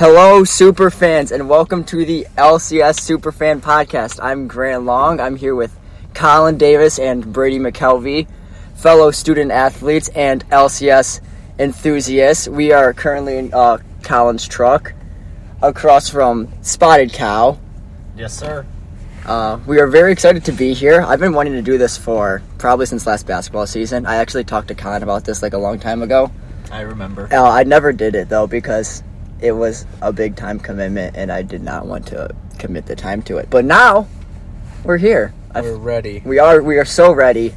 Hello, super fans, and welcome to the LCS Superfan Podcast. I'm Grant Long. I'm here with Colin Davis and Brady McKelvey, fellow student athletes and LCS enthusiasts. We are currently in uh, Colin's truck across from Spotted Cow. Yes, sir. Uh, we are very excited to be here. I've been wanting to do this for probably since last basketball season. I actually talked to Colin about this like a long time ago. I remember. Uh, I never did it though because it was a big time commitment and I did not want to commit the time to it. But now we're here. We're ready. we are we are so ready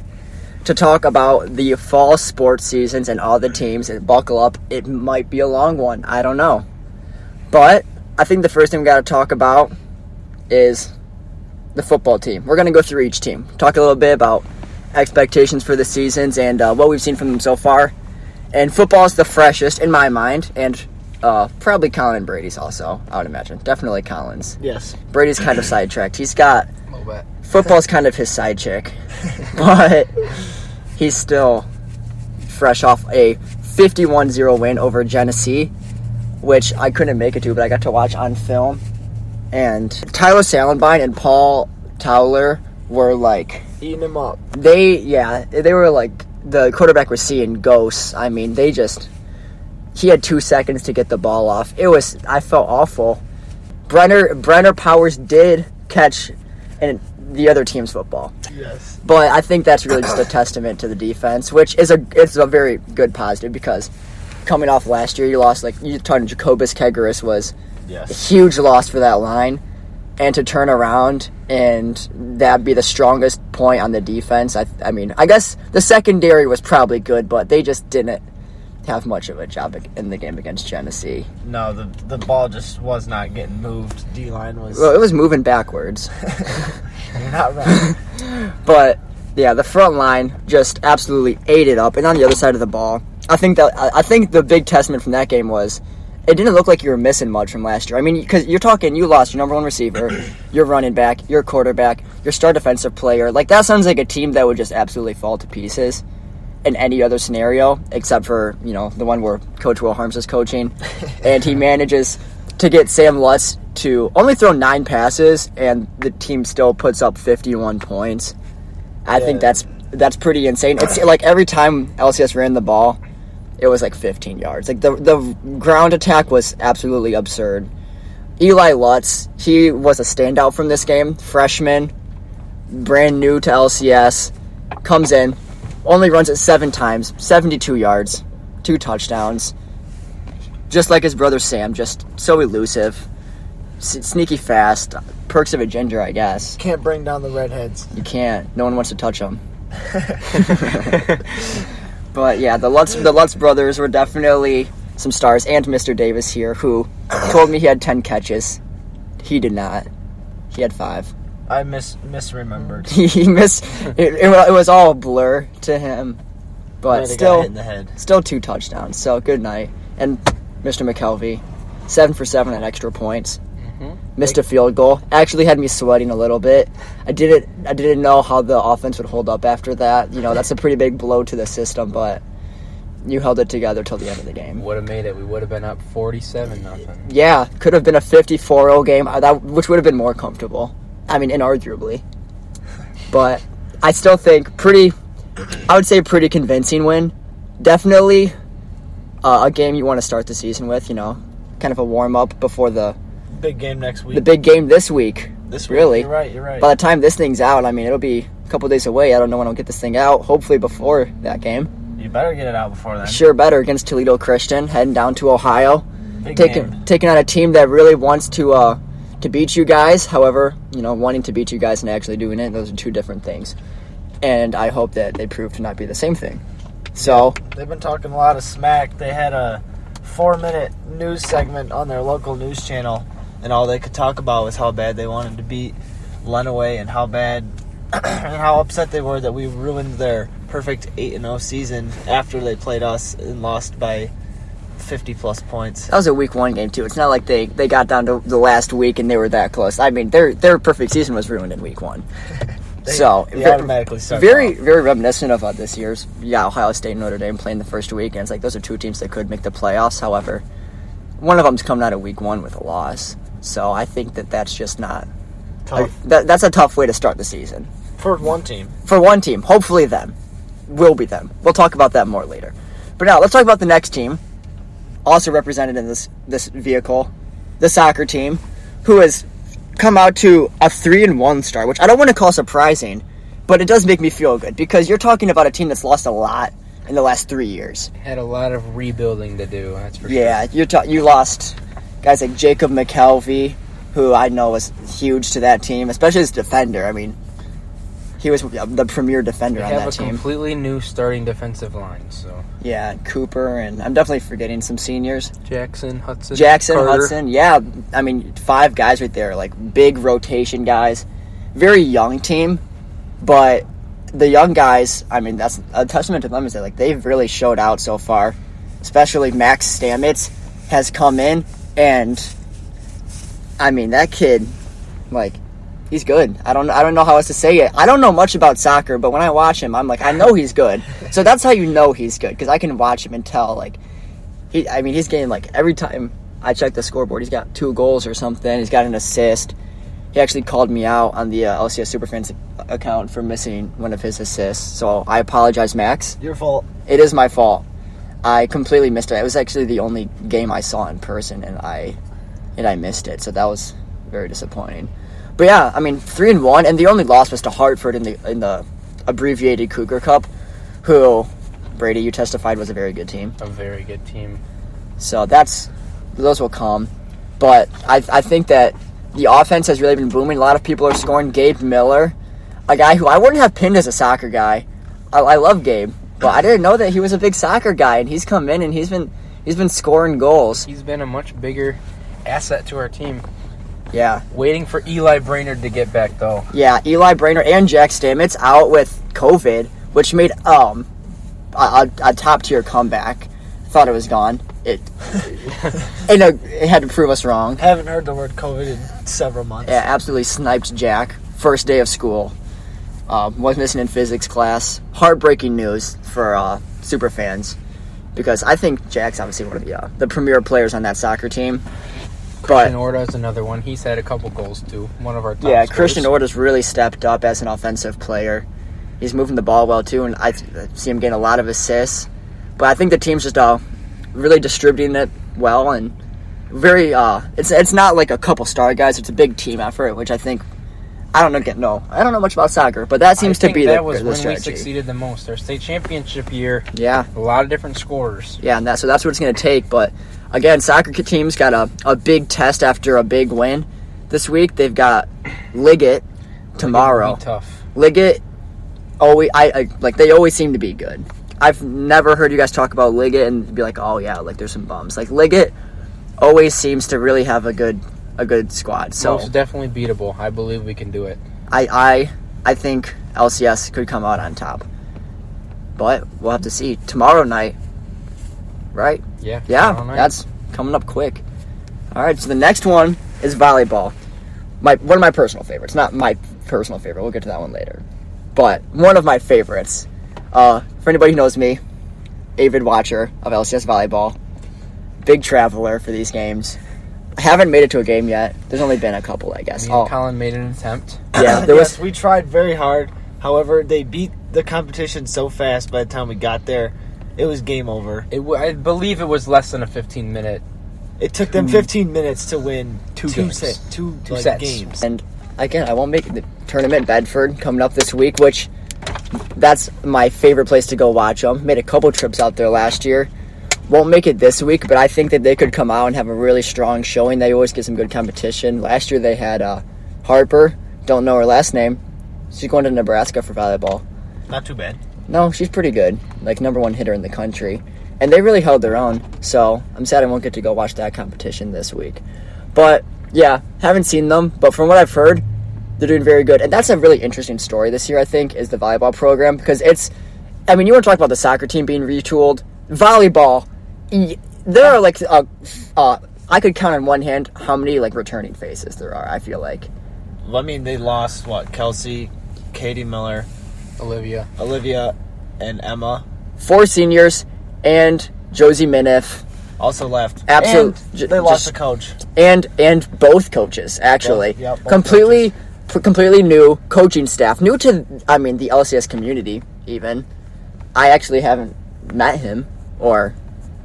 to talk about the fall sports seasons and all the teams and buckle up. It might be a long one. I don't know. But I think the first thing we got to talk about is the football team. We're going to go through each team, talk a little bit about expectations for the seasons and uh, what we've seen from them so far. And football is the freshest in my mind, and uh, probably Colin and Brady's also. I would imagine, definitely Colin's. Yes. Brady's kind of sidetracked. He's got A little bit. football's kind of his side chick, but he's still fresh off a 51-0 win over Genesee, which I couldn't make it to, but I got to watch on film. And Tyler Salenbine and Paul Towler were like Eating him up. they yeah they were like the quarterback was seeing ghosts. I mean they just he had two seconds to get the ball off. It was I felt awful. Brenner Brenner Powers did catch and the other team's football. Yes. But I think that's really just a testament to the defense, which is a it's a very good positive because coming off last year, you lost like you talking Jacobus Kegaris was a huge loss for that line, and to turn around and that be the strongest point on the defense. I I mean I guess the secondary was probably good, but they just didn't have much of a job in the game against Genesee. No, the the ball just was not getting moved. D line was. Well, it was moving backwards. You're not right. But yeah, the front line just absolutely ate it up. And on the other side of the ball, I think that I I think the big testament from that game was it didn't look like you were missing much from last year. I mean, because you're talking, you lost your number one receiver, your running back, your quarterback, your star defensive player. Like that sounds like a team that would just absolutely fall to pieces in any other scenario, except for you know the one where Coach Will Harms is coaching, and he manages to get Sam Lutz to only throw nine passes, and the team still puts up 51 points. I think that's that's pretty insane. It's like every time LCS ran the ball, it was like 15 yards. Like the the ground attack was absolutely absurd. Eli Lutz, he was a standout from this game. Freshman, brand new to LCS, comes in, only runs it seven times, 72 yards, two touchdowns. Just like his brother Sam, just so elusive, sneaky fast, perks of a ginger, I guess. Can't bring down the redheads. You can't. No one wants to touch him. but yeah, the Lutz the Lutz brothers were definitely some stars, and Mr. Davis here, who told me he had ten catches. He did not. He had five. I mis misremembered. He missed. It, it, it was all a blur to him, but Might have got still, hit in the head. still two touchdowns. So good night, and Mr. McKelvey, seven for seven at extra points. Mm-hmm. Missed a field goal. Actually, had me sweating a little bit. I didn't. I didn't know how the offense would hold up after that. You know, that's a pretty big blow to the system, but you held it together till the end of the game. Would have made it. We would have been up forty-seven nothing. Yeah, could have been a 54-0 game, that which would have been more comfortable. I mean, inarguably. But I still think pretty. I would say pretty convincing win. Definitely uh, a game you want to start the season with. You know, kind of a warm up before the Big game next week. the big game this week. this week. really. You're right. You're right. By the time this thing's out, I mean it'll be a couple days away. I don't know when I'll get this thing out. Hopefully before that game. you better get it out before then. Sure, better against Toledo Christian, heading down to Ohio, Big taking game. taking on a team that really wants to uh, to beat you guys. However, you know, wanting to beat you guys and actually doing it, those are two different things. And I hope that they prove to not be the same thing. So They've been talking a lot of smack. They had a four-minute news segment on their local news channel, and all they could talk about was how bad they wanted to beat Lenawee and how bad and how upset they were that we ruined their perfect eight and zero season after they played us and lost by fifty plus points. that was a week one game too. It's not like they, they got down to the last week and they were that close. I mean, their their perfect season was ruined in week one. They, so they automatically very off. very reminiscent of uh, this year's yeah Ohio State and Notre Dame playing the first week and it's like those are two teams that could make the playoffs however one of them's coming out of week one with a loss. So I think that that's just not. Tough That, that's a tough way to start the season for one team. for one team. Hopefully, them will be them. We'll talk about that more later. But now let's talk about the next team, also represented in this this vehicle, the soccer team, who has come out to a three and one start, which I don't want to call surprising, but it does make me feel good because you're talking about a team that's lost a lot in the last three years. Had a lot of rebuilding to do. That's for Yeah, you ta- you lost guys like Jacob McKelvey, who I know was huge to that team, especially as defender. I mean, he was the premier defender sure. on We have that a team. completely new starting defensive line. So Yeah, Cooper, and I'm definitely forgetting some seniors. Jackson, Hudson, Jackson, Carter. Hudson, yeah. I mean, five guys right there, like big rotation guys. Very young team, but the young guys, I mean, that's a testament to them is that like they've really showed out so far. Especially Max Stamets has come in, and I mean that kid, like he's good. I don't I don't know how else to say it. I don't know much about soccer, but when I watch him, I'm like I know he's good. So that's how you know he's good because I can watch him and tell like he. I mean he's getting like every time I check the scoreboard, he's got two goals or something. He's got an assist. He actually called me out on the uh, LCS Superfans account for missing one of his assists. So I apologize, Max. Your fault. It is my fault. I completely missed it. It was actually the only game I saw in person, and I and I missed it. So that was very disappointing. But yeah, I mean, three and one, and the only loss was to Hartford in the in the abbreviated Cougar Cup, who Brady, you testified was a very good team. A very good team. So that's those will come. But I I think that the offense has really been booming. A lot of people are scoring. Gabe Miller, a guy who I wouldn't have pinned as a soccer guy. I, I love Gabe, but I didn't know that he was a big soccer guy, and he's come in and he's been he's been scoring goals. He's been a much bigger asset to our team. Yeah, Waiting for Eli Brainerd to get back though. yeah. Eli Brainerd and Jack Stamets out with COVID, which made um a, a, top tier comeback. Thought it was gone. It and uh, it had to prove us wrong. I Haven't heard the word COVID in several months. Yeah, absolutely sniped Jack. First day of school. Um, was missing in physics class. Heartbreaking news for uh, super fans because I think Jack's obviously one of the uh, the premier players on that soccer team. Christian Orta is another one. He's had a couple goals too. One of our top yeah, scorers. Christian Orta's really stepped up as an offensive player. He's moving the ball well too, and I see him getting a lot of assists. But I think the team's just uh, really distributing it well and very. Uh, it's it's not like a couple star guys. It's a big team effort, which I think. I don't know. Get no. I don't know much about soccer, but that seems to be that the, was the when we succeeded the most. Our state championship year, Yeah, a lot of different scorers. yeah, and that so that's what it's going to take. But again, soccer teams got a, a big test after a big win this week. They've got Liggett tomorrow. It'll tough. Liggett, always I, I like they always seem to be good. I've never heard you guys talk about Liggett and be like, oh yeah, like there's some bums. Like Liggett always seems to really have a good a good squad. So Most definitely beatable. I believe we can do it. I I I think LCS could come out on top. But we'll have to see tomorrow night. Right? Yeah. Yeah, that's coming up quick. All right, so the next one is volleyball. My one of my personal favorites, not my personal favorite. We'll get to that one later. But one of my favorites. Uh, for anybody who knows me, avid watcher of LCS volleyball, big traveler for these games. I haven't made it to a game yet. There's only been a couple, I guess. Me and Oh, Colin made an attempt. yeah, there yes, was. we tried very hard. However, they beat the competition so fast by the time we got there, it was game over. It, w- I believe it was less than a 15 minute. It took them 15 minutes to win Two two games. set, two, Two like, sets. games. And again, I won't make the tournament Bedford coming up this week, which that's my favorite place to go watch them. Made a couple trips out there last year. Won't make it this week, but I think that they could come out and have a really strong showing. They always get some good competition. Last year they had uh, Harper. Don't know her last name. She's going to Nebraska for volleyball. Not too bad. No, she's pretty good. Like number one hitter in the country. And they really held their own. So I'm sad I won't get to go watch that competition this week. But yeah, haven't seen them. But from what I've heard, they're doing very good. And that's a really interesting story this year, I think, is the volleyball program. Because it's I mean, you want to talk about the soccer team being retooled. Volleyball there are like uh, uh I could count on one hand how many like returning faces there are, I feel like. I mean, they lost, what, Kelsey, Katie Miller, Olivia. Olivia, and Emma. four seniors and Josie Miniff. also left. Absolute- And j- they lost just- a coach. and and both coaches actually Both- yeah, both completely p- completely new coaching staff new to i mean the lcs community even i actually haven't met him or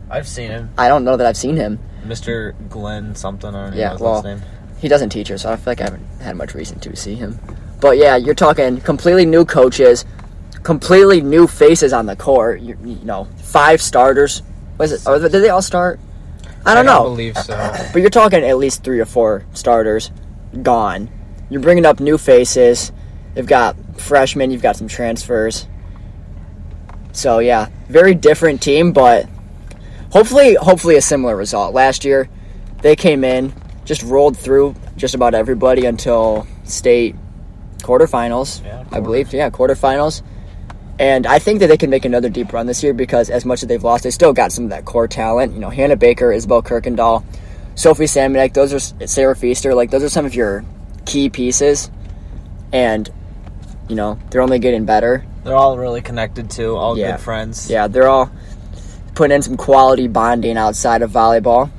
I've seen him, i don't know that i've seen him Mr. Glenn something. I don't Yeah, know his well, name. he doesn't teach us so i feel like i haven't had much reason to see him but yeah you're talking completely new coaches completely new faces on the court you, you know five starters was it or did they all start i don't know believe so. But you're talking at least three or four starters gone. You're bringing up new faces. You've got freshmen. You've got some transfers. So yeah, very different team, but hopefully, hopefully a similar result. Last year, they came in, just rolled through just about everybody until state quarterfinals. Yeah, I believe. Yeah, quarterfinals. And I think that they can make another deep run this year because as much as they've lost, they still got some of that core talent. You know, Hannah Baker, Isabel Kirkendall, Sophie Salmonek, those are Sarah Feaster, like those are some of your key pieces. And, you know, they're only getting better. They're all really connected too. All Yeah. good friends. Yeah, they're all putting in some quality bonding outside of volleyball.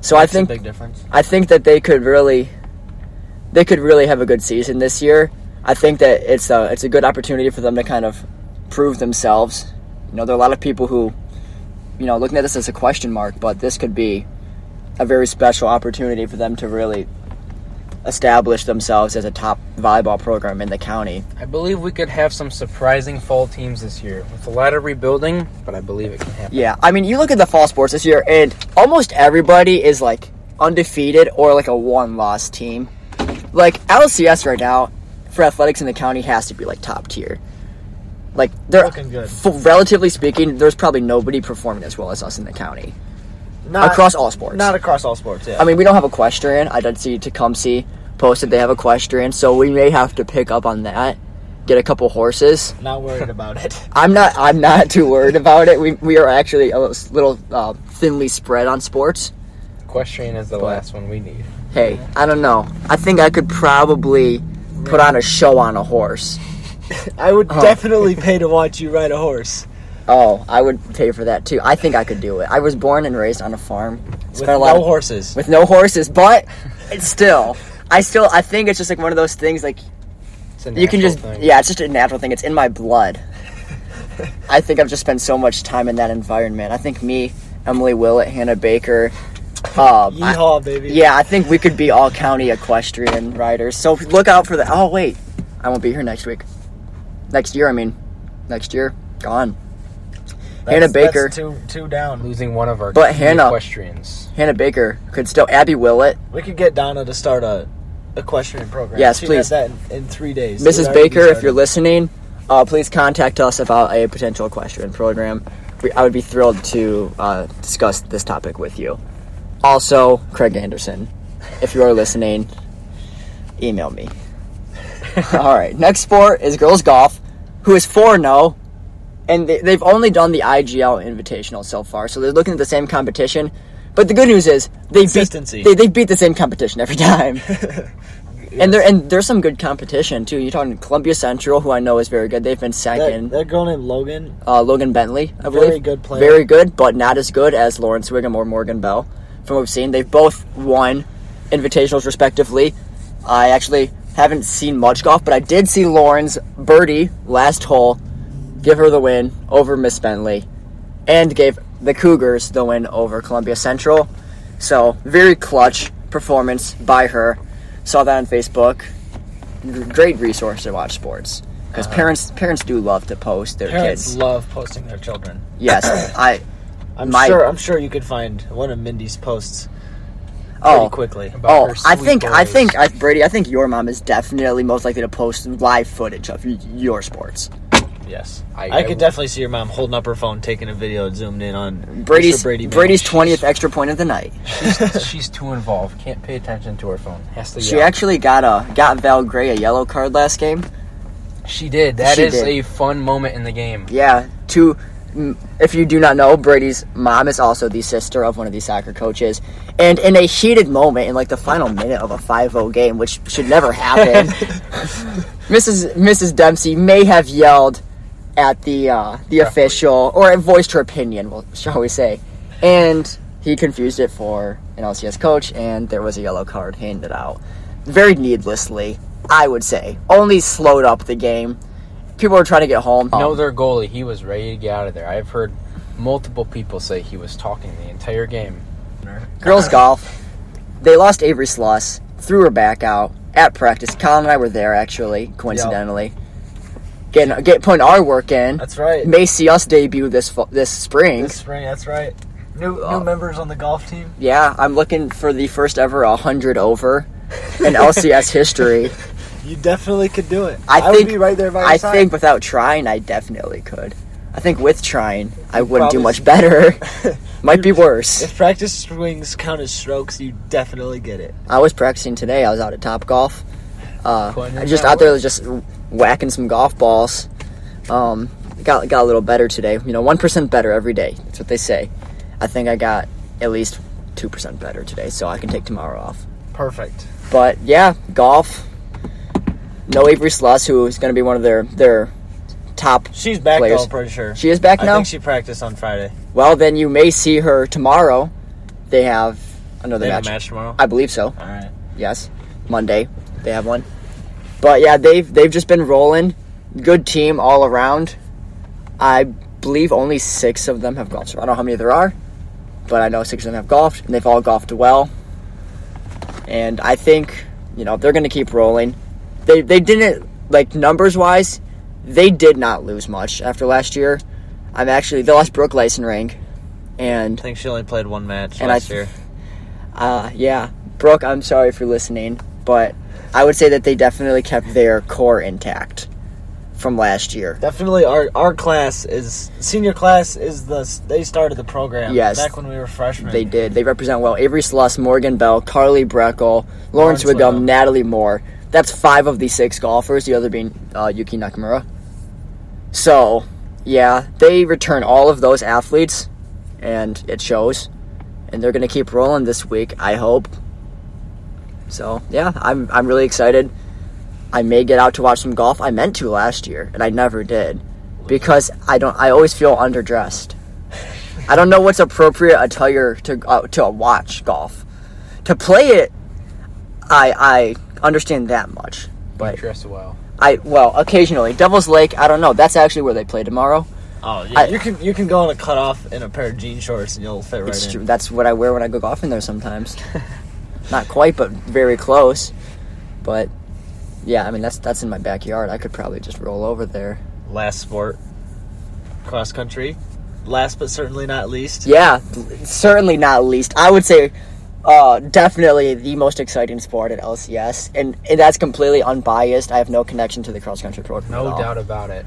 So I Makes a think big difference. I think that they could really they could really have a good season this year. I think that it's a it's a good opportunity for them to kind of prove themselves. You know, there are a lot of people who you know, looking at this as a question mark, but this could be a very special opportunity for them to really establish themselves as a top volleyball program in the county. I believe we could have some surprising fall teams this year with a lot of rebuilding, but I believe it can happen. Yeah, I mean, you look at the fall sports this year, and almost everybody is like undefeated or like a one-loss team. Like LCS right now for athletics in the county has to be like top tier. Like they're Looking good. f- relatively speaking, there's probably nobody performing as well as us in the county Not across all sports. Not across all sports. Yeah. I mean, we don't have equestrian. I did see Tecumseh posted they have equestrian, so we may have to pick up on that. Get a couple horses. not worried about it. I'm not. I'm not too worried about it. We we are actually a little uh, thinly spread on sports. Equestrian is the last one we need. Hey, I don't know. I think I could probably put on a show on a horse. I would definitely pay to watch you ride a horse Oh, I would pay for that too. I think I could do it. I was born and raised on a farm. with a no of, horses. with no horses, but it's still. I still. I think it's just like one of those things. Like It's a you can just. thing. Yeah, it's just a natural thing. It's in my blood. I think I've just spent so much time in that environment. I think me, Emily Willett, Hannah Baker. Uh, I- baby. Yeah, I think we could be all county equestrian riders. So look out for the. Oh wait, I won't be here next week. Next year, I mean, next year, gone. That's- Hannah Baker. That's two, two down. losing one of our But key Hannah- equestrians. Hannah Baker could still. Abby Willett, We could get Donna to start a equestrian program. Yes, She please. that in, in three days. Mrs. already Baker, if you're listening, uh, please contact us about a potential equestrian program. We, I would be thrilled to uh, discuss this topic with you. Also, Craig Anderson, if you are listening, email me. All right, next sport is girls golf, who is 4 0, and they, they've only done the IGL Invitational so far, so they're looking at the same competition. But the good news is they beat they, they beat the same competition every time. And there and there's some good competition too. You're talking Columbia Central, who I know is very good. They've been that, second. that girl named Logan. Uh, Logan Bentley, I Very believe, good player. very good, but not as good as Lawrence Wiggum or Morgan Bell. From what we've seen, they've both won invitationals respectively. I actually haven't seen much golf, but I did see Lauren's birdie last hole give her the win over Miss Bentley, and gave the Cougars the win over Columbia Central. So very clutch performance by her. Saw that on Facebook. Great resource to watch sports because parents parents do love to post their Uh-huh. Parents kids. love posting their children. Yes, I. I'm My- sure. I'm sure you could find one of Mindy's posts oh. pretty Oh, quickly. About oh, her I sweet think I think I, Brady. I think your mom is definitely most likely to post live footage of your sports. Yes, I- I, I could would- definitely see your mom holding up her phone, taking a video, zoomed in on Brady's Mr. Brady. Brady's twentieth extra point of the night. She's, she's too involved. Can't pay attention to her phone. Has to. She yell. actually got a got Val Gray a yellow card last game. She did. That She is did. a fun moment in the game. Yeah, two. If you do not know, Brady's mom is also the sister of one of these soccer coaches. And in a heated moment, in like the final minute of a 5-0 game, which should never happen, Mrs. Mrs. Dempsey may have yelled at the uh, the official or voiced her opinion, shall we say? And he confused it for an LCS coach, and there was a yellow card handed out. Very needlessly, I would say. Only slowed up the game. People were trying to get home. Know their goalie, he was ready to get out of there. I've heard multiple people say he was talking the entire game. Girls golf, they lost Avery Sluss, threw her back out at practice. Colin and I were there actually, coincidentally. Getting get putting our work in. That's right. May see us debut this this spring. This spring, that's right. New Oh. new uh, members on the golf team. Yeah, I'm looking for the first ever 100 over in LCS history. You definitely could do it. I would think- be right there by your I side. think without trying, I definitely could. I think with trying, I wouldn't do probably- much better. Might be worse. if practice swings count as strokes, you definitely get it. I was practicing today. I was out at Top Golf. Uh, I just that out there just whacking some golf balls. Um, got got a little better today. You know, one percent better every day. That's what they say. I think I got at least two percent better today, so I can take tomorrow off. Perfect. But yeah, golf. No Avery Sluss, who is going to be one of their their top. She's back Players. though, I'm pretty sure. She is back now. I think she practiced on Friday. well, then you may see her tomorrow. They have another They have match. a match tomorrow. I believe so. All right. Yes, Monday they have one. But yeah, they've they've just been rolling. Good team all around. I believe only six of them have golfed. I don't know how many there are, but I know six of them have golfed, and they've all golfed well. And I think you know they're going to keep rolling. They they didn't like numbers wise. They did not lose much after last year. I'm actually they lost Brooke Lysenring, and I think she only played one match And last th- year. uh, yeah, Brooke, I'm sorry for listening, but I would say that they definitely kept their core intact from last year. Definitely, our our class is senior class is the they started the program. Yes. back when we were freshmen. They did. They represent well. Avery Sluss, Morgan Bell, Carly Breckel, Lawrence Lawrence Wiggum, Wiggum. Natalie Moore. That's five of the six golfers. The other being uh, Yuki Nakamura. So, yeah, they return all of those athletes, and it shows. And they're going to keep rolling this week. I hope. So yeah, I'm I'm really excited. I may get out to watch some golf. I meant to last year, and I never did because I don't. I always feel underdressed. I don't know what's appropriate attire to uh, to watch golf. To play it, I I understand that much, but Dressed well. I well occasionally Devil's Lake. I don't know. That's actually where they play tomorrow. Oh, yeah. I- you can you can go on a cutoff in a pair of jean shorts and you'll fit right It's in. true. That's what I wear when I go golfing there sometimes. Not quite, but very close. But yeah, I mean that's that's in my backyard. I could probably just roll over there. Last sport, cross country. Last but certainly not least. Yeah, certainly not least. I would say uh, definitely the most exciting sport at LCS, and, and that's completely unbiased. I have no connection to the cross country program. No doubt about it.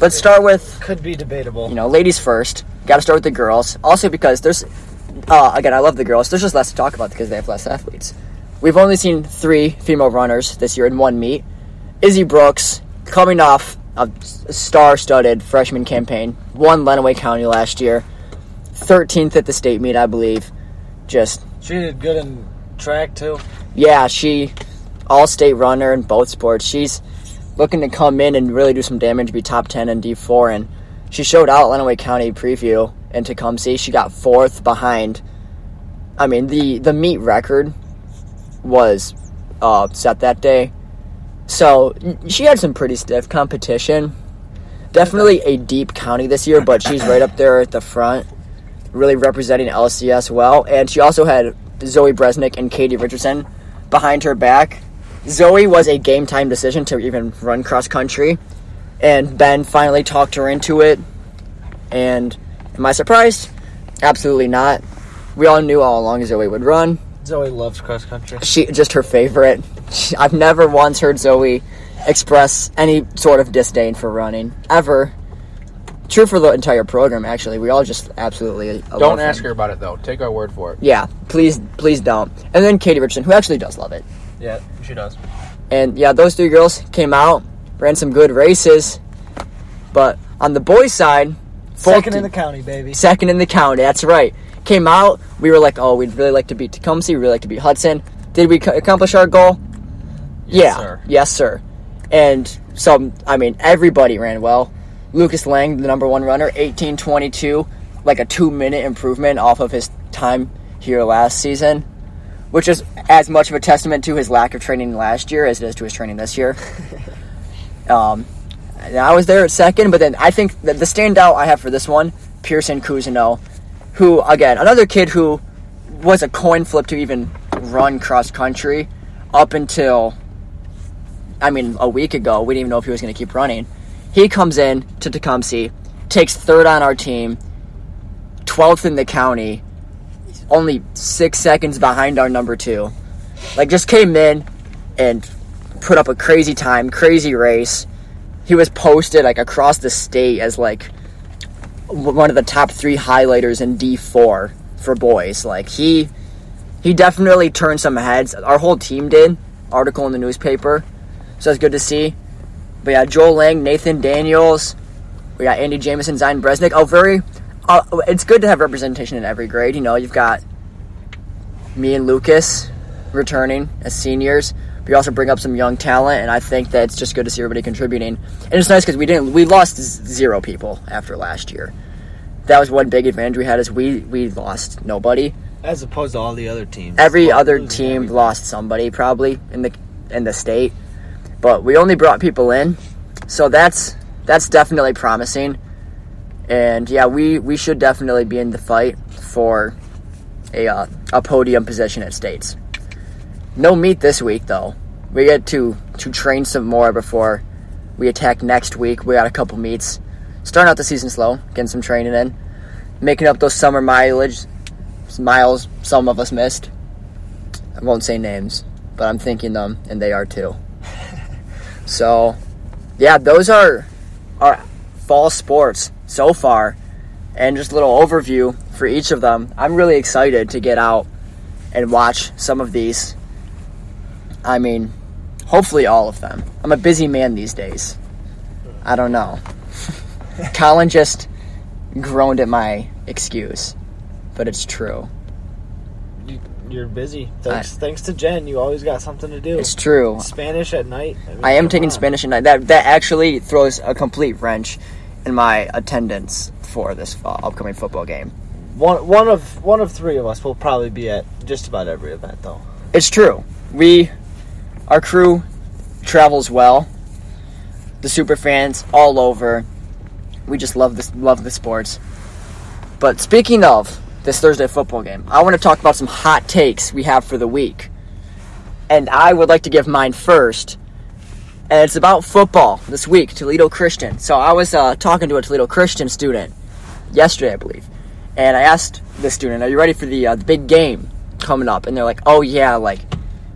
Let's start with Could be debatable. you know ladies first. Got to start with the girls. Also because there's uh, again I love the girls. There's just less to talk about because they have less athletes. We've only seen three female runners this year in one meet. Izzy Brooks coming off a star-studded freshman campaign, won Lenawee County last year, 13th at the state meet, I believe. Just She did good in track too. yeah, she all-state runner in both sports. She's looking to come in and really do some damage, be top 10 in D4, and she showed out Lenawee County preview in Tecumseh. She got fourth behind. I mean, the the meet record was uh, set that day, so she had some pretty stiff competition. Definitely a deep county this year, but she's right up there at the front, really representing LCS well. And she also had Zoe Bresnick and Katie Richardson behind her back. Zoe was a game time decision to even run cross country, and Ben finally talked her into it. And am I surprised? Absolutely not. We all knew all along Zoe would run. Zoe loves cross country. She just her favorite. She- I've never once heard Zoe express any sort of disdain for running ever. True for the entire program, actually. We all just absolutely Don't ask him. her about it though. Take our word for it. Yeah, please, please don't. And then Katie Richardson, who actually does love it. Yeah, she does. And yeah, those three girls came out, ran some good races. But on the boys' side, Second Fulton- in the county, baby. second in the county. That's right. Came out. We were like, oh, we'd really like to beat Tecumseh. We'd really like to beat Hudson. Did we accomplish our goal? Yes, yeah. sir. Yes, sir. And so, I mean, everybody ran well. Lucas Lang, the number one runner, 1822, like a two minute improvement off of his time here last season, which is as much of a testament to his lack of training last year as it is to his training this year. um, and I was there at second, but then I think the standout I have for this one, Pearson Cousineau, who again another kid who was a coin flip to even run cross country up until I mean a week ago. We didn't even know if he was going to keep running. He comes in to Tecumseh, takes third on our team, 12th in the county, only six seconds behind our number two. Like, just came in and put up a crazy time, crazy race. He was posted like across the state as like one of the top three highlighters in D4 for boys. Like he he definitely turned some heads. Our whole team did. Article in the newspaper, so it's good to see. But yeah, Joel Lang, Nathan Daniels, we got Andy Jameson, Zion Bresnik. Oh, very. Uh, it's good to have representation in every grade. You know, you've got me and Lucas returning as seniors. But you also bring up some young talent, and I think that it's just good to see everybody contributing. And it's nice because we didn't we lost zero people after last year. That was one big advantage we had is we we lost nobody. As opposed to all the other teams. Every other team lost somebody probably in the in the state, but we only brought people in, so that's that's definitely promising. And yeah, we we should definitely be in the fight for a uh, a podium position at states. No meet this week though. We get to to train some more before we attack next week. We got a couple meets. Starting out the season slow, getting some training in, making up those summer mileage miles some of us missed. I won't say names, but I'm thinking them, and they are too. So, yeah, those are our fall sports so far, and just a little overview for each of them. I'm really excited to get out and watch some of these. I mean, hopefully all of them. I'm a busy man these days. I don't know. Colin just groaned at my excuse, but it's true. You, you're busy. Thanks, thanks to Jen, you always got something to do. It's true. Spanish at night. mean, I am taking on. Spanish and that that actually throws a complete wrench in my attendance for this upcoming football game. One, one of one of three of us will probably be at just about every event, though. It's true. We, our crew, travels well. The super fans all over. We just love this, love the sports. But speaking of this Thursday football game, I want to talk about some hot takes we have for the week, and I would like to give mine first. And it's about football this week, Toledo Christian. So I was uh, talking to a Toledo Christian student yesterday, I believe, and I asked the student, "Are you ready for the uh, the big game coming up?" And they're like, "Oh yeah, like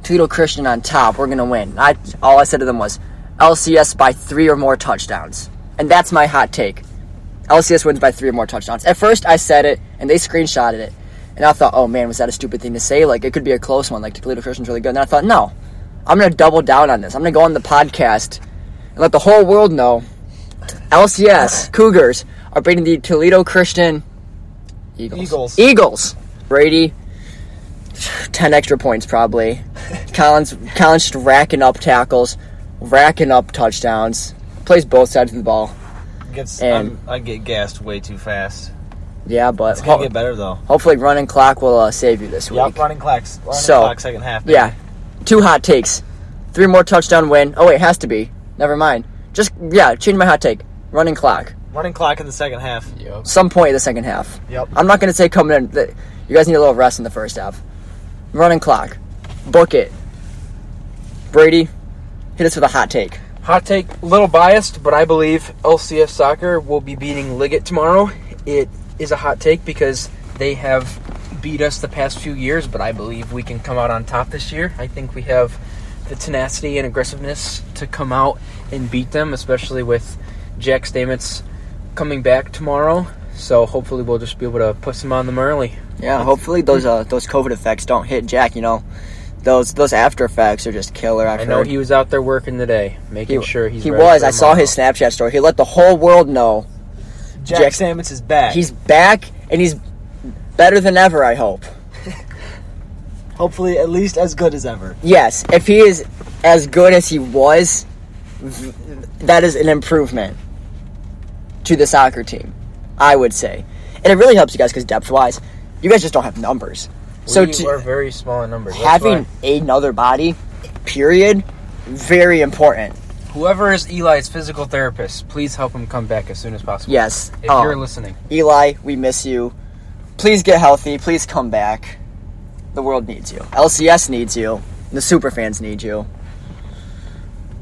Toledo Christian on top, we're gonna win." I all I said to them was, "LCS by three or more touchdowns," and that's my hot take. LCS wins by three or more touchdowns. At first, I said it, and they screenshotted it, and I thought, "Oh man, was that a stupid thing to say? Like it could be a close one. Like Toledo Christian's really good." And I thought, "No, I'm gonna double down on this. I'm gonna go on the podcast and let the whole world know LCS Cougars are beating the Toledo Christian Eagles. Eagles. Eagles. Brady, ten extra points probably. Colin's, Colin's just racking up tackles, racking up touchdowns. Plays both sides of the ball. Gets And- I'm, I get gassed way too fast. Yeah, but It's gonna ho- get better though. hopefully running clock will uh, save you this week. Yep, running clocks. Running So, clock second half. baby. Yeah, two hot takes, three more touchdown win. Oh wait, it has to be. Never mind. Just yeah, change my hot take. Running clock. running clock in the second half. Yep. Some point in the second half. Yep. I'm not gonna say coming in. that- You guys need a little rest in the first half. Running clock. Book it. Brady, hit us with a hot take. Hot take, a little biased, but I believe LCS soccer will be beating Liggett tomorrow. It is a hot take because they have beat us the past few years, but I believe we can come out on top this year. I think we have the tenacity and aggressiveness to come out and beat them, especially with Jack Stamets coming back tomorrow. So hopefully we'll just be able to put some on them early. Yeah, hopefully those uh those COVID effects don't hit Jack. You know, those those after effects are just killer. I've I know heard. he was out there working today, making He- sure he's he ready was. for I saw tomorrow. his Snapchat story. He let the whole world know Jack, Jack- Stamets is back. he's back and he's better than ever. I hope. hopefully at least as good as ever. Yes, if he is as good as he was, that is an improvement to the soccer team, I would say. And it really helps you guys because depth wise, You guys just don't have numbers. So we to, are very small in numbers. That's having why another body, period, very important. whoever is Eli's physical therapist, please help him come back as soon as possible. Yes. If um, you're listening, Eli, we miss you. Please get healthy. Please come back. The world needs you. LCS needs you. The super fans need you.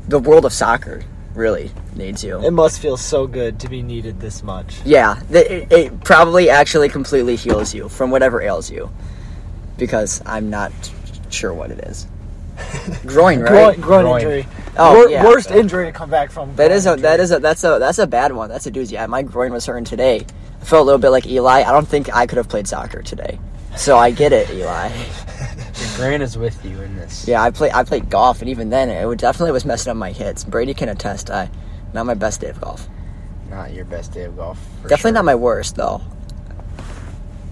The world of soccer really needs you. It must feel so good to be needed this much. Yeah, it, it probably actually completely heals you from whatever ails you. Because I'm not sure what it is. Groin, right? Groin, groin, Groin. injury. Oh, Wor- yeah. Worst injury to come back from. That is a injury. is a that's a that's a bad one. That's a doozy. Yeah, my groin was hurting today. I felt a little bit like Eli. I don't think I could have played soccer today. So I get it, Eli. your brain is with you in this. Yeah, I play I played golf, and even then, it definitely was messing up my hits. Brady can attest. I not my best day of golf. Not your best day of golf. for definitely sure. not my worst though.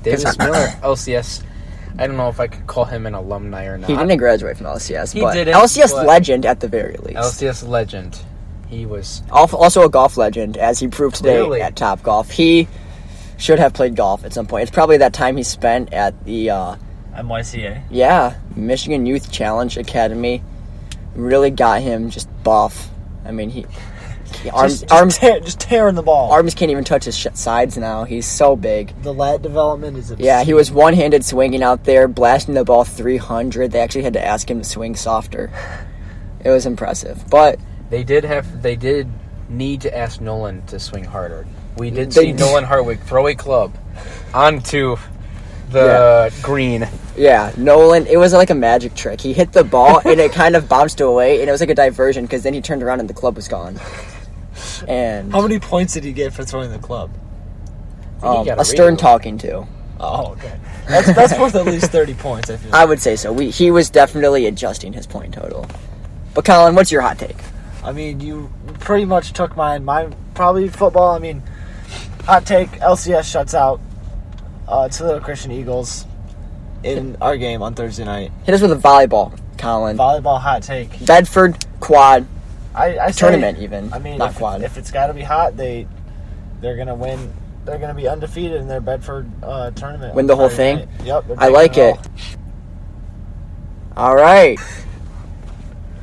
Davis 'cause- Miller, LCS. I don't know if I could call him an alumni or not. He didn't graduate from LCS, He but didn't, LCS but- legend at the very least. LCS legend. He was Also a golf legend, as he proved today Clearly. at Top Golf. He should have played golf at some point. It's probably that time he spent at the uh, MYCA. yeah Michigan Youth Challenge Academy really got him just buff. I mean he, he arms Just, just, arms tear, just tearing the ball. arms can't even touch his sh- sides now. He's so big. the lat development is. Obscene. Yeah, he was one-handed swinging out there, blasting the ball 300. They actually had to ask him to swing softer. It was impressive, but They did have. They did need to ask Nolan to swing harder. We did see did. Nolan Hartwig throw a club onto the green. yeah, Nolan. It was like a magic trick. He hit the ball and it kind of bounced away, and it was like a diversion because then he turned around and the club was gone. And How many points did he get for throwing the club? um, a a stern radio. talking to. Oh, okay. That's that's worth at least thirty points. I feel. I would say so. We he was definitely adjusting his point total. But Colin, what's your hot take? I mean, you pretty much took mine. Mine probably football. I mean, hot take: LCS shuts out uh, Toledo Christian Eagles in our game on Thursday night. Hit us with a volleyball, Colin. Volleyball hot take. Bedford quad I, I say, tournament even. I mean, not if, quad. if it's got to be hot, they they're gonna win. They're gonna be undefeated in their Bedford uh, tournament. Win the whole thing? night. Yep. I like it. all. All right.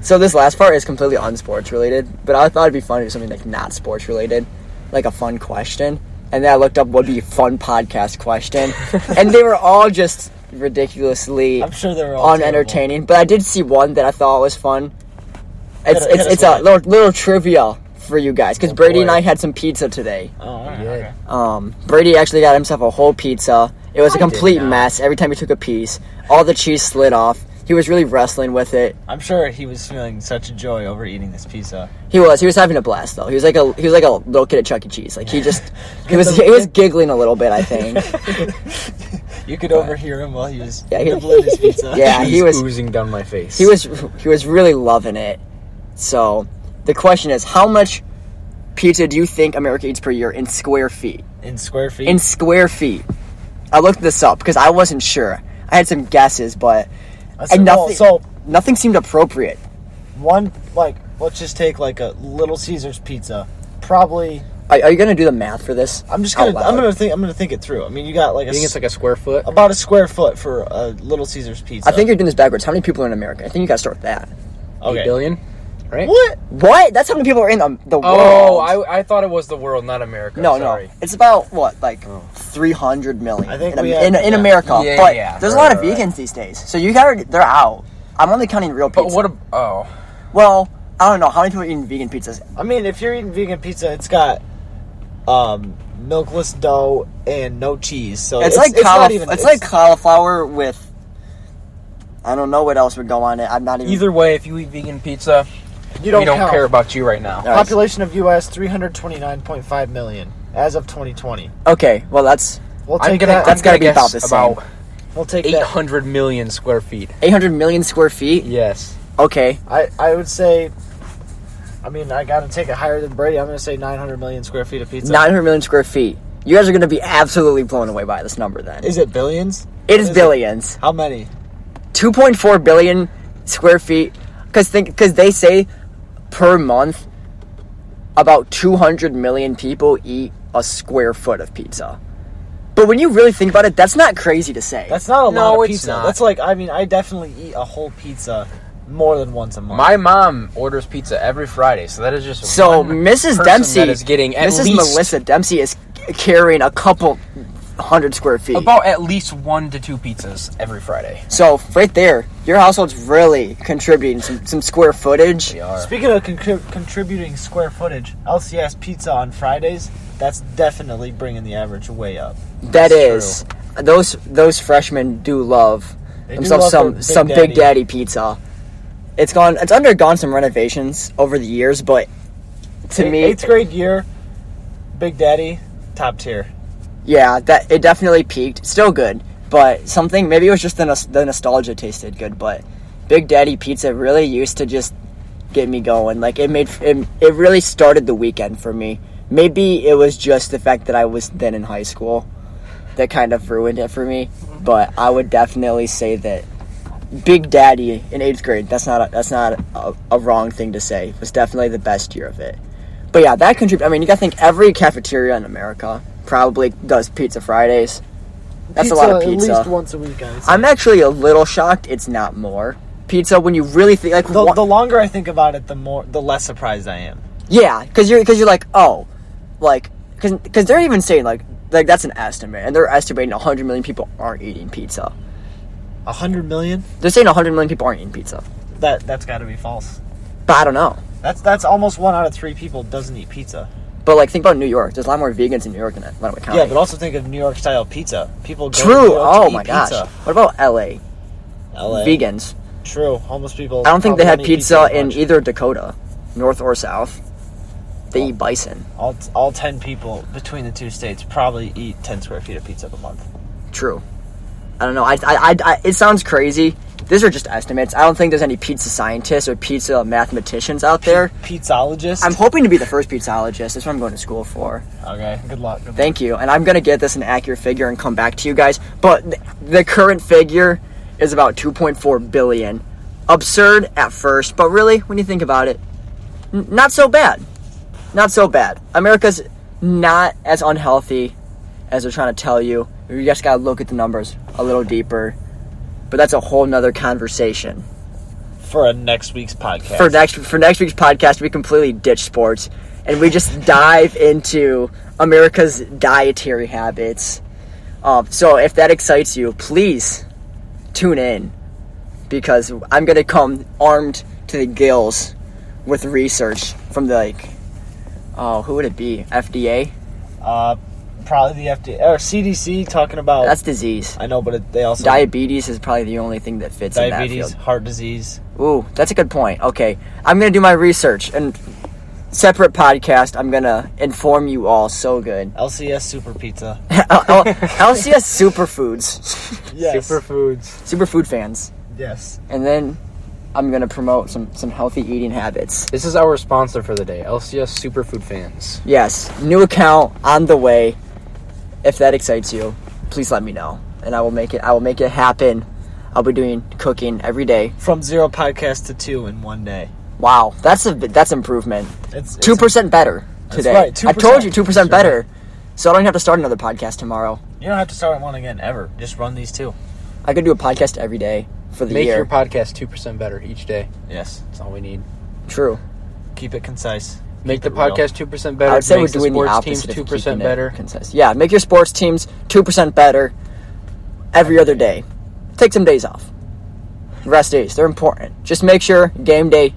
So this last part is completely unsports related, but I thought it'd be fun to do something like not sports related, like a fun question. And then I looked up what would be a fun podcast question, and they were all just ridiculously I'm sure they were all terrible. unentertaining. But I did see one that I thought was fun. It's Hit- hit it's it's a little, little trivia for you guys because Oh, Brady and. I had some pizza today. Oh, all right, Yeah. okay. Um, Brady actually got himself a whole pizza. It was a I did complete mess. Every time he took a piece, all the cheese slid off. He was really wrestling with it. I'm sure he was feeling such joy over eating this pizza. He was. He was having a blast though. He was like a he was like a little kid at Chuck E. Cheese. Like he just he was he was giggling a little bit. I think. You could overhear him while he was Yeah, he- nibbling his pizza. Yeah, he was- oozing down my face. He was he was really loving it. So the question is, how much pizza do you think America eats per year in square feet? in square feet. In square feet. I looked this up because I wasn't sure. I had some guesses, but I and well, nothing oh, so nothing seemed appropriate. one like let's just take like a Little Caesars pizza. Probably Are, are you gonna do the math for this? I'm just gonna I'm gonna think I'm gonna think it through. I mean, you got like I a think it's like a square foot. about a square foot for a Little Caesars pizza. I think you're doing this backwards. How many people are in America? I think you gotta start with that. Eight okay. billion, right? What? What? That's how many people are in the, the world. Oh, world. I, I thought it was the world, not America. no, Sorry. no. It's about what, like Oh. 300 million I think in, we in, have- in yeah. America. Yeah, but yeah. there's a Right, lot of right, vegans these days, so you got they're out. I'm only counting real But what? A, oh, well, I don't know how many people are eating vegan pizzas. I mean, if you're eating vegan pizza, it's got um milkless dough and no cheese. So It's, it's, like it's caulif- not even it's, like cauliflower with. I don't know what else would go on it. I'm not even. either way, if you eat vegan pizza, you don't, we don't count. care about you right now. Population of U.S. 329.5 million as of 2020. Okay, well that's We'll I'm take gonna, that. That's I'm gotta gonna be about guess the same. about we'll take eight that. hundred million square feet. 800 million square feet. Yes. Okay, I I would say. I mean, I got to take it higher than Brady. I'm going to say 900 million square feet of pizza. 900 million square feet. You guys are gonna be absolutely blown away by this number. Then Is it billions? it is is it? billions. How many? 2.4 billion square feet because think because they say per month about 200 million people eat a square foot of pizza But when you really think about it, that's not crazy to say. That's not a No, lot of it's pizza. not. That's like I mean, I definitely eat a whole pizza more than once a month. My mom orders pizza every Friday, so that is just so one Mrs. Dempsey that is getting at Mrs. least Melissa Dempsey is carrying a couple hundred square feet. about at least one to two pizzas every Friday. so right there, your household's really contributing some, some square footage. We are. Speaking of con- contributing square footage, LCS pizza on Fridays. That's definitely bringing the average way up. That That's is those those freshmen do love They do themselves love some Big some Daddy. Big Daddy pizza. It's gone. It's undergone some renovations over the years, but to Eight- me, eighth grade year, Big Daddy, top tier. Yeah, that it definitely peaked. Still good, but something maybe it was just the, the nostalgia tasted good. But Big Daddy pizza really used to just get me going. Like it made it, it really started the weekend for me. Maybe it was just the fact that I was then in high school that kind of ruined it for me. But I would definitely say that Big Daddy in eighth grade. That's not a, that's not a, a wrong thing to say. Was definitely the best year of it. But yeah, that contributed. I mean, you got to think every cafeteria in America probably does pizza Fridays. That's a lot of pizza. At least once a week, I am actually a little shocked it's not more pizza when you really think like the, the longer I think about it, the more the less surprised I am. yeah, because you're because you're like oh, like because they're even saying like like that's an estimate and they're estimating 100 million people aren't eating pizza. Hundred million? They're saying 100 million people aren't eating pizza, That that's got to be false. but I don't know. That's that's almost one out of three people doesn't eat pizza. But like think about New York. There's a lot more vegans in New York than Lenawee County. Yeah, but also think of New York style pizza. People go to true. New York to Oh my gosh. pizza. What about L.A. LA. vegans? True. Homeless people. I don't think they had don't pizza in either Dakota, North or South. They Oh. eat bison. All, all ten people between the two states probably eat ten square feet of pizza a month. True. I don't know. I, I, I, I, it sounds crazy. These are just estimates. I don't think there's any pizza scientists or pizza mathematicians out there. Pizzologist. I'm hoping to be the first pizzaologist. That's what I'm going to school for. okay. Good luck. Good luck. Thank you. And I'm going to get this an accurate figure and come back to you guys. But th- the current figure is about 2.4 billion. Absurd at first, but really, when you think about it, n- not so bad. Not so bad. America's not as unhealthy as they're trying to tell you. You just got to look at the numbers a little deeper. But that's a whole nother conversation. For a next week's podcast. for next for next week's podcast, we completely ditch sports and we just dive into America's dietary habits. Um, so if that excites you, please tune in because I'm gonna come armed to the gills with research from the like, oh, who would it be? FDA? uh, probably the FDA or CDC talking about. That's disease. I know, but it, they also Diabetes is probably the only thing that fits diabetes, in that field. heart disease. Ooh, that's a good point. Okay, I'm gonna do my research and separate podcast. I'm gonna inform you all. So good. LCS Super Pizza. L- L- LCS Superfoods, Yes. Superfoods. superfood fans, yes. and then I'm gonna promote some some healthy eating habits. This is our sponsor for the day, LCS Superfood Fans. Yes, new account on the way. If that excites you, please let me know, and I will make it. I will make it happen. I'll be doing cooking every day. From zero podcast to two in one day. Wow, that's a that's improvement. It's two percent better That's today. right, I told you two percent Sure. better. So I don't have to start another podcast tomorrow. You don't have to start one again ever. Just run these two. I could do a podcast every day for the Make year. Make your podcast 2% better each day. Yes. That's all we need. True. Keep it concise. Make the Keep podcast 2% better. I would say we're makes the doing the opposite. teams 2% better. Concise. Yeah, make your sports teams two percent better every other day. Take some days off. Rest days, they're important. Just make sure game day,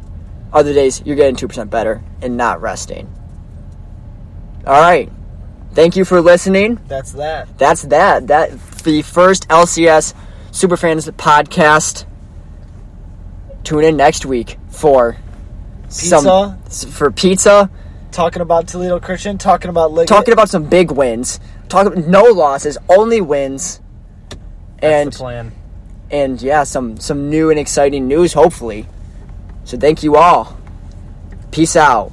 other days you're getting two percent better and not resting. All right. Thank you for listening. That's that. That's that. That the first LCS Superfans podcast. Tune in next week for some for pizza. Talking about Toledo Christian. Talking about Liggett. Talking about some big wins. Talking no losses, only wins. That's And the plan. and yeah, some some new and exciting news hopefully. So thank you all. Peace out.